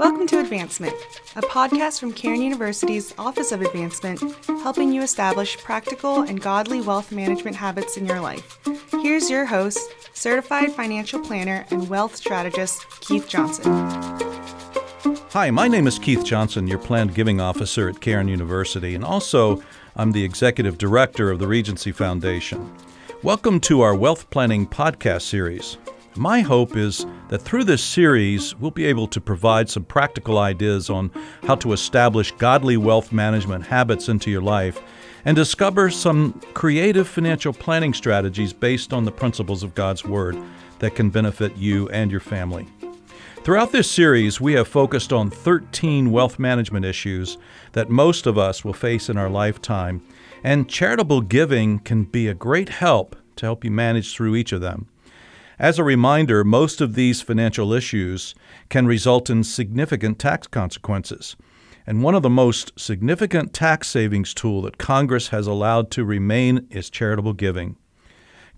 Welcome to Advancement, a podcast from Cairn University's Office of Advancement, helping you establish practical and godly wealth management habits in your life. Here's your host, certified financial planner and wealth strategist, Keith Johnson. Hi, my name is Keith Johnson, your planned giving officer at Cairn University, and also I'm the executive director of the Regency Foundation. Welcome to our Wealth Planning podcast series. My hope is that through this series, we'll be able to provide some practical ideas on how to establish godly wealth management habits into your life and discover some creative financial planning strategies based on the principles of God's Word that can benefit you and your family. Throughout this series, we have focused on 13 wealth management issues that most of us will face in our lifetime, and charitable giving can be a great help to help you manage through each of them. As a reminder, most of these financial issues can result in significant tax consequences. And one of the most significant tax savings tool that Congress has allowed to remain is charitable giving.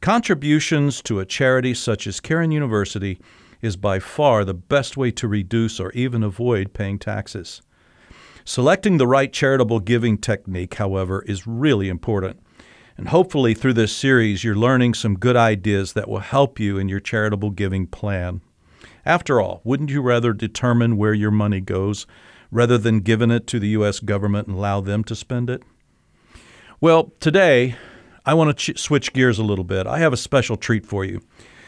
Contributions to a charity such as Cairn University is by far the best way to reduce or even avoid paying taxes. Selecting the right charitable giving technique, however, is really important. And hopefully, through this series, you're learning some good ideas that will help you in your charitable giving plan. After all, wouldn't you rather determine where your money goes rather than giving it to the U.S. government and allow them to spend it? Well, today, I want to ch- switch gears a little bit. I have a special treat for you.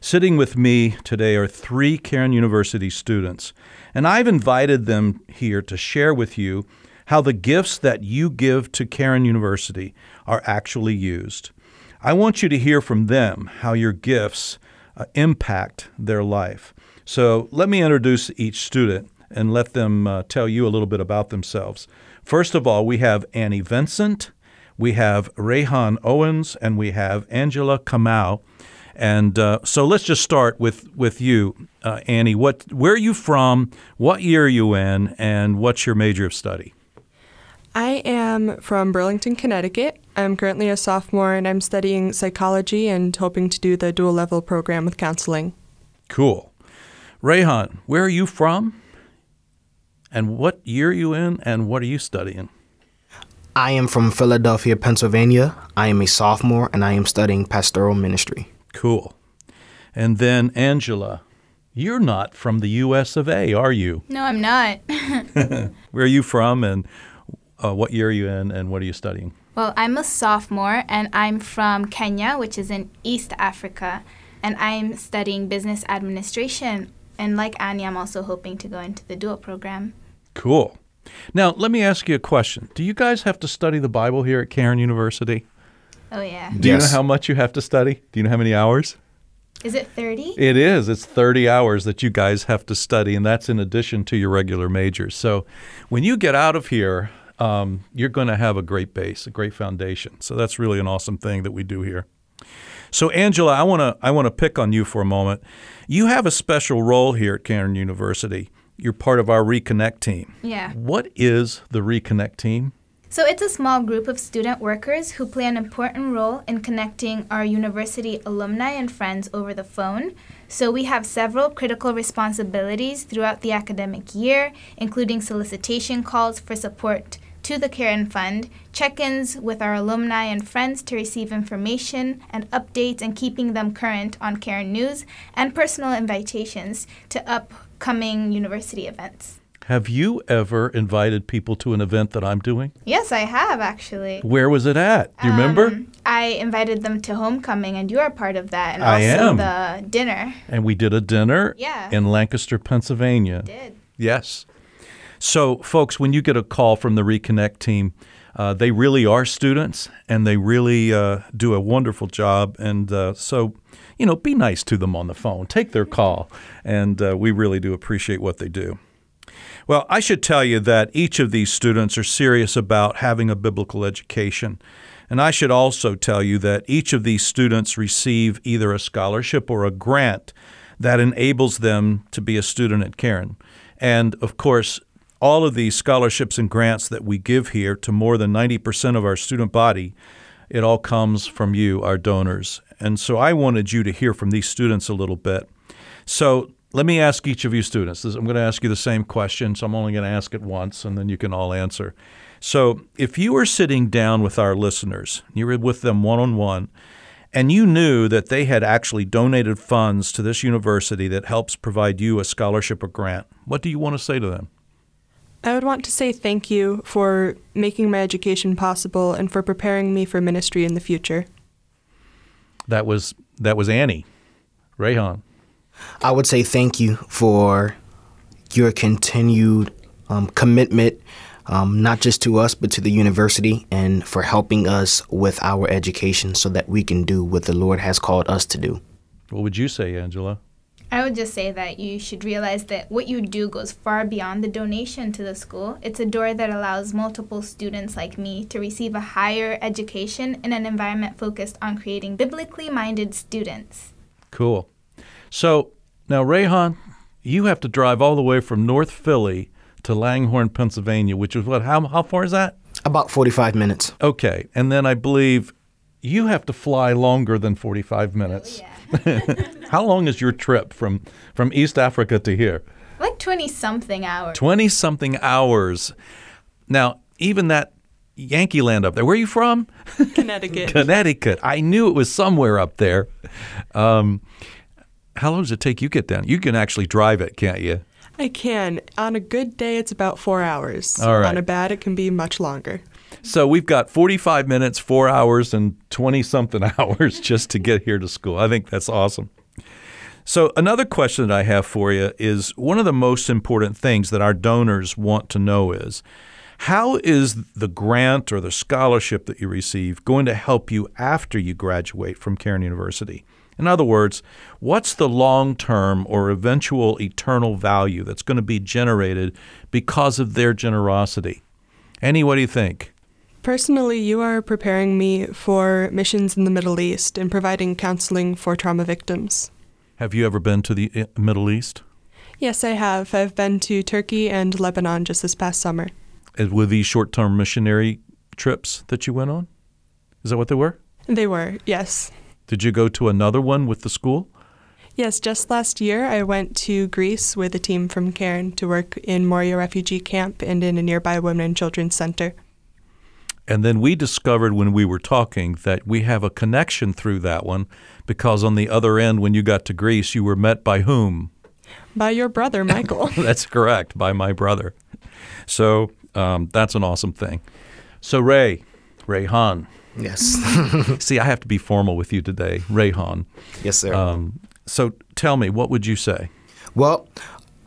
Sitting with me today are three Cairn University students, and I've invited them here to share with you how the gifts that you give to Cairn University are actually used. I want you to hear from them how your gifts uh, impact their life. So let me introduce each student and let them uh, tell you a little bit about themselves. First of all, we have Annie Vincent, we have Rayhan Owens, and we have Angela Kamau. And uh, so let's just start with with you, uh, Annie. What, where are you from? What year are you in? And what's your major of study? I am from Burlington, Connecticut. I'm currently a sophomore and I'm studying psychology and hoping to do the dual level program with counseling. Cool. Rayhan, where are you from? And what year are you in and what are you studying? I am from Philadelphia, Pennsylvania. I am a sophomore and I am studying pastoral ministry. Cool. And then Angela, you're not from the US of A, are you? No, I'm not. Where are you from and uh, what year are you in and what are you studying? Well, I'm a sophomore and I'm from Kenya, which is in East Africa, and I'm studying business administration. And like Annie, I'm also hoping to go into the dual program. Cool. Now, let me ask you a question. Do you guys have to study the Bible here at Cairn University? Oh, yeah. Do you know how much you have to study? Do you know how many hours? Is it 30? It is. It's 30 hours that you guys have to study, and that's in addition to your regular majors. So when you get out of here, um, you're going to have a great base, a great foundation. So that's really an awesome thing that we do here. So Angela, I want to I want to pick on you for a moment. You have a special role here at Cairn University. You're part of our Reconnect team. Yeah. What is the Reconnect team? So it's a small group of student workers who play an important role in connecting our university alumni and friends over the phone. So we have several critical responsibilities throughout the academic year, including solicitation calls for support to the Cairn Fund, check ins with our alumni and friends to receive information and updates and keeping them current on Cairn News, and personal invitations to upcoming university events. Have you ever invited people to an event that I'm doing? Yes, I have actually. Where was it at? Do you um, remember? I invited them to homecoming, and you are part of that, and I also am. the dinner. And we did a dinner yeah. in Lancaster, Pennsylvania. did. Yes. So, folks, when you get a call from the Reconnect team, uh, they really are students and they really uh, do a wonderful job. And uh, so, you know, be nice to them on the phone, take their call, and uh, we really do appreciate what they do. Well, I should tell you that each of these students are serious about having a biblical education. And I should also tell you that each of these students receive either a scholarship or a grant that enables them to be a student at Cairn. And of course, all of these scholarships and grants that we give here to more than 90% of our student body, it all comes from you, our donors. And so I wanted you to hear from these students a little bit. So let me ask each of you students. I'm going to ask you the same question, so I'm only going to ask it once, and then you can all answer. So, if you were sitting down with our listeners, you were with them one on one, and you knew that they had actually donated funds to this university that helps provide you a scholarship or grant, what do you want to say to them? I would want to say thank you for making my education possible and for preparing me for ministry in the future. That was that was Annie. Rayhan. I would say thank you for your continued um, commitment, um, not just to us, but to the university, and for helping us with our education so that we can do what the Lord has called us to do. What would you say, Angela? I would just say that you should realize that what you do goes far beyond the donation to the school. It's a door that allows multiple students like me to receive a higher education in an environment focused on creating biblically minded students. Cool. So now, Rayhan, you have to drive all the way from North Philly to Langhorne, Pennsylvania, which is what? How, how far is that? About 45 minutes. Okay. And then I believe you have to fly longer than 45 minutes. Oh, yeah. How long is your trip from, from East Africa to here? like 20 something hours. 20 something hours. Now, even that Yankee land up there, where are you from? Connecticut. Connecticut. I knew it was somewhere up there. Um, how long does it take you to get down? You can actually drive it, can't you? I can. On a good day, it's about four hours. All right. On a bad, it can be much longer. So we've got 45 minutes, four hours, and 20 something hours just to get here to school. I think that's awesome. So, another question that I have for you is one of the most important things that our donors want to know is how is the grant or the scholarship that you receive going to help you after you graduate from Cairn University? In other words, what's the long term or eventual eternal value that's going to be generated because of their generosity? Annie, what do you think? Personally, you are preparing me for missions in the Middle East and providing counseling for trauma victims. Have you ever been to the uh, Middle East? Yes, I have. I've been to Turkey and Lebanon just this past summer. And Were these short term missionary trips that you went on? Is that what they were? They were, yes. Did you go to another one with the school? Yes, just last year I went to Greece with a team from Cairn to work in Moria refugee camp and in a nearby women and children's center. And then we discovered when we were talking that we have a connection through that one because on the other end, when you got to Greece, you were met by whom? By your brother, Michael. That's correct, by my brother. So um, that's an awesome thing. So, Ray, Ray Han. Yes. See, I have to be formal with you today, Ray Han. yes, sir. Um, so tell me, what would you say? Well,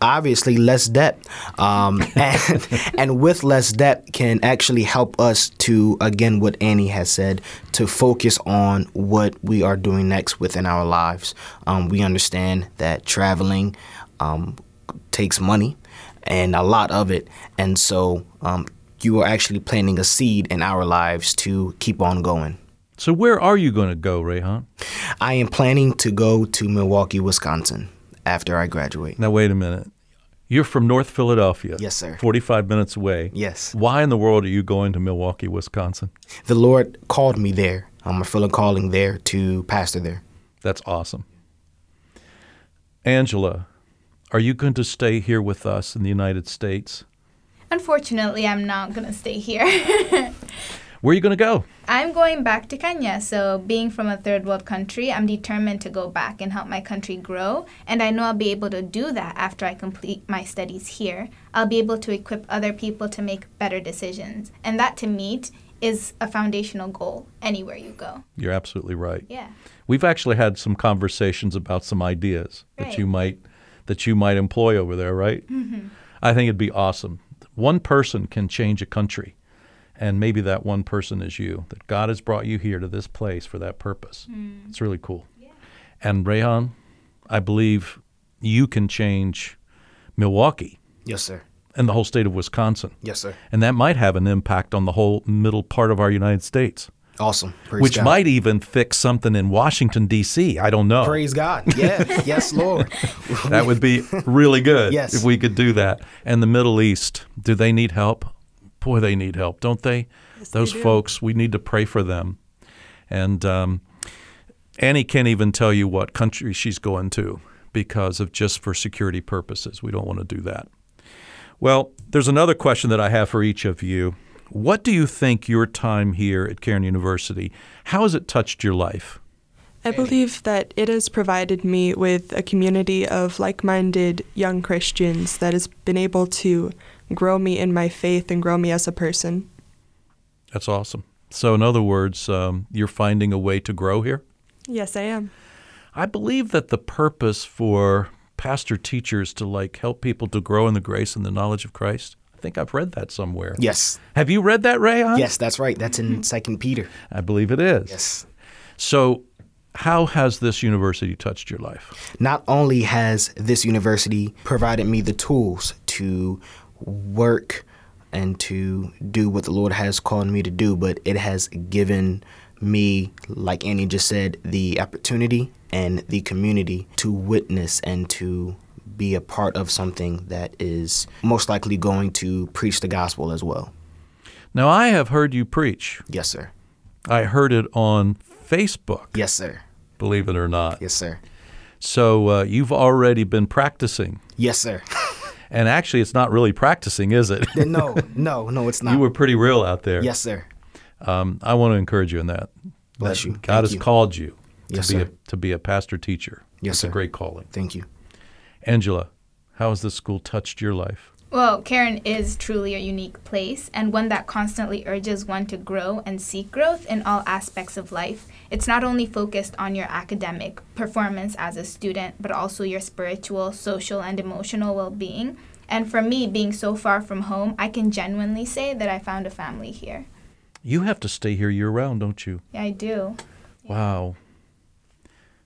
obviously, less debt, um, and, and with less debt can actually help us to again what Annie has said to focus on what we are doing next within our lives. Um, we understand that traveling um, takes money, and a lot of it, and so um, you are actually planting a seed in our lives to keep on going. So, where are you going to go, Rayhan? I am planning to go to Milwaukee, Wisconsin after I graduate. Now, wait a minute. You're from North Philadelphia. Yes, sir. 45 minutes away. Yes. Why in the world are you going to Milwaukee, Wisconsin? The Lord called me there. I'm a feeling calling there to pastor there. That's awesome. Angela, are you going to stay here with us in the United States? Unfortunately, I'm not going to stay here. Where are you going to go? I'm going back to Kenya. So, being from a third world country, I'm determined to go back and help my country grow. And I know I'll be able to do that after I complete my studies here. I'll be able to equip other people to make better decisions. And that to me is a foundational goal anywhere you go. You're absolutely right. Yeah. We've actually had some conversations about some ideas that you might that you might employ over there, right? Mm-hmm. I think it'd be awesome. One person can change a country, and maybe that one person is you. That God has brought you here to this place for that purpose. Hmm. It's really cool. And Rayhan, I believe you can change Milwaukee Yes, sir. and the whole state of Wisconsin, Yes, sir. and that might have an impact on the whole middle part of our United States, Awesome. Praise which God. might even fix something in Washington D.C. I don't know. Praise God. Yeah. yes, Lord. That would be really good Yes. if we could do that. And the Middle East, do they need help? Boy, they need help, don't they? Those do. folks, we need to pray for them. And um, Annie can't even tell you what country she's going to, because of just for security purposes. We don't want to do that. Well, there's another question that I have for each of you. What do you think your time here at Cairn University, how has it touched your life? I believe that it has provided me with a community of like minded young Christians that has been able to grow me in my faith and grow me as a person. That's awesome. So, in other words, um, you're finding a way to grow here? Yes, I am. I believe that the purpose for pastor teachers to like help people to grow in the grace and the knowledge of Christ. I think I've read that somewhere. Yes. Have you read that, Ray? Yes, that's right. That's in Second Peter. I believe it is. Yes. So, how has this university touched your life? Not only has this university provided me the tools to work and to do what the Lord has called me to do, but it has given me, like Annie just said, the opportunity and the community to witness and to be a part of something that is most likely going to preach the gospel as well. Now, I have heard you preach. Yes, sir. I heard it on Facebook. Yes, sir. Believe it or not. Yes, sir. So uh, you've already been practicing. Yes, sir. And actually, it's not really practicing, is it? no, no, no, it's not. you were pretty real out there. Yes, sir. Um, I want to encourage you in that. Bless you. God Thank has you. called you to Yes, be a, to be a pastor teacher. Yes, it's sir. a great calling. Thank you. Angela, how has this school touched your life? Well, Cairn is truly a unique place and one that constantly urges one to grow and seek growth in all aspects of life. It's not only focused on your academic performance as a student, but also your spiritual, social, and emotional well being. And for me, being so far from home, I can genuinely say that I found a family here. You have to stay here year round, don't you? Yeah, I do. Wow.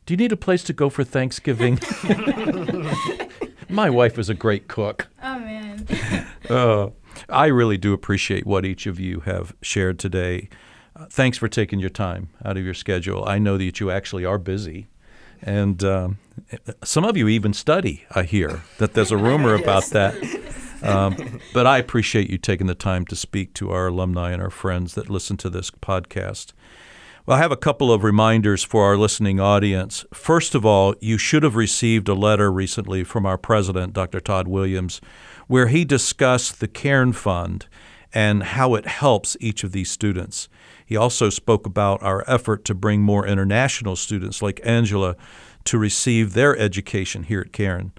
Do you need a place to go for Thanksgiving? My wife is a great cook. Uh, I really do appreciate what each of you have shared today. Uh, thanks for taking your time out of your schedule. I know that you actually are busy. And um, some of you even study, I hear, that there's a rumor about that. Um, but I appreciate you taking the time to speak to our alumni and our friends that listen to this podcast. Well, I have a couple of reminders for our listening audience. First of all, you should have received a letter recently from our president, Dr. Todd Williams, where he discussed the Cairn Fund and how it helps each of these students. He also spoke about our effort to bring more international students like Angela to receive their education here at Cairn.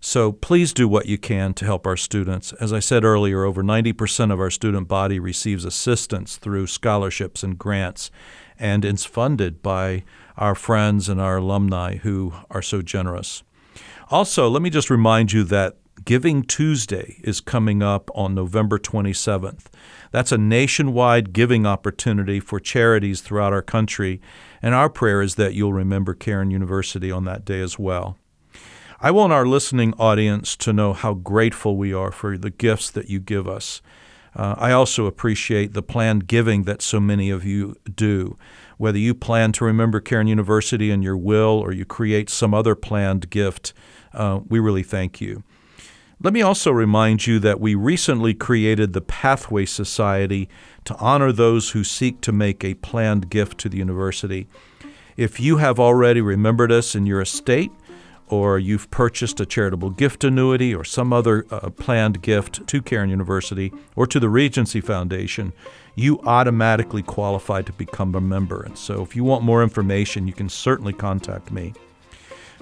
So please do what you can to help our students. As I said earlier, over 90% of our student body receives assistance through scholarships and grants, and it's funded by our friends and our alumni who are so generous. Also, let me just remind you that Giving Tuesday is coming up on November 27th. That's a nationwide giving opportunity for charities throughout our country, and our prayer is that you'll remember Cairn University on that day as well. I want our listening audience to know how grateful we are for the gifts that you give us. Uh, I also appreciate the planned giving that so many of you do. Whether you plan to remember Cairn University in your will or you create some other planned gift, uh, we really thank you. Let me also remind you that we recently created the Pathway Society to honor those who seek to make a planned gift to the university. If you have already remembered us in your estate, or you've purchased a charitable gift annuity or some other uh, planned gift to Cairn University or to the Regency Foundation, you automatically qualify to become a member. And so if you want more information, you can certainly contact me.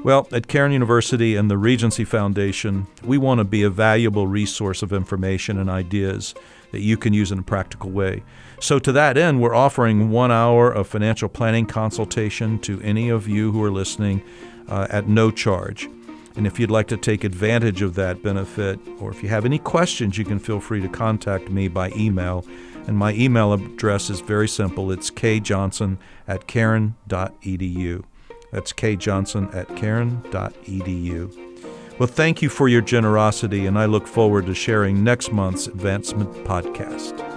Well, at Cairn University and the Regency Foundation, we want to be a valuable resource of information and ideas that you can use in a practical way. So, to that end, we're offering one hour of financial planning consultation to any of you who are listening uh, at no charge. And if you'd like to take advantage of that benefit, or if you have any questions, you can feel free to contact me by email. And my email address is very simple it's kjohnson at cairn.edu. That's kjohnson at cairn.edu. Well, thank you for your generosity, and I look forward to sharing next month's Advancement Podcast.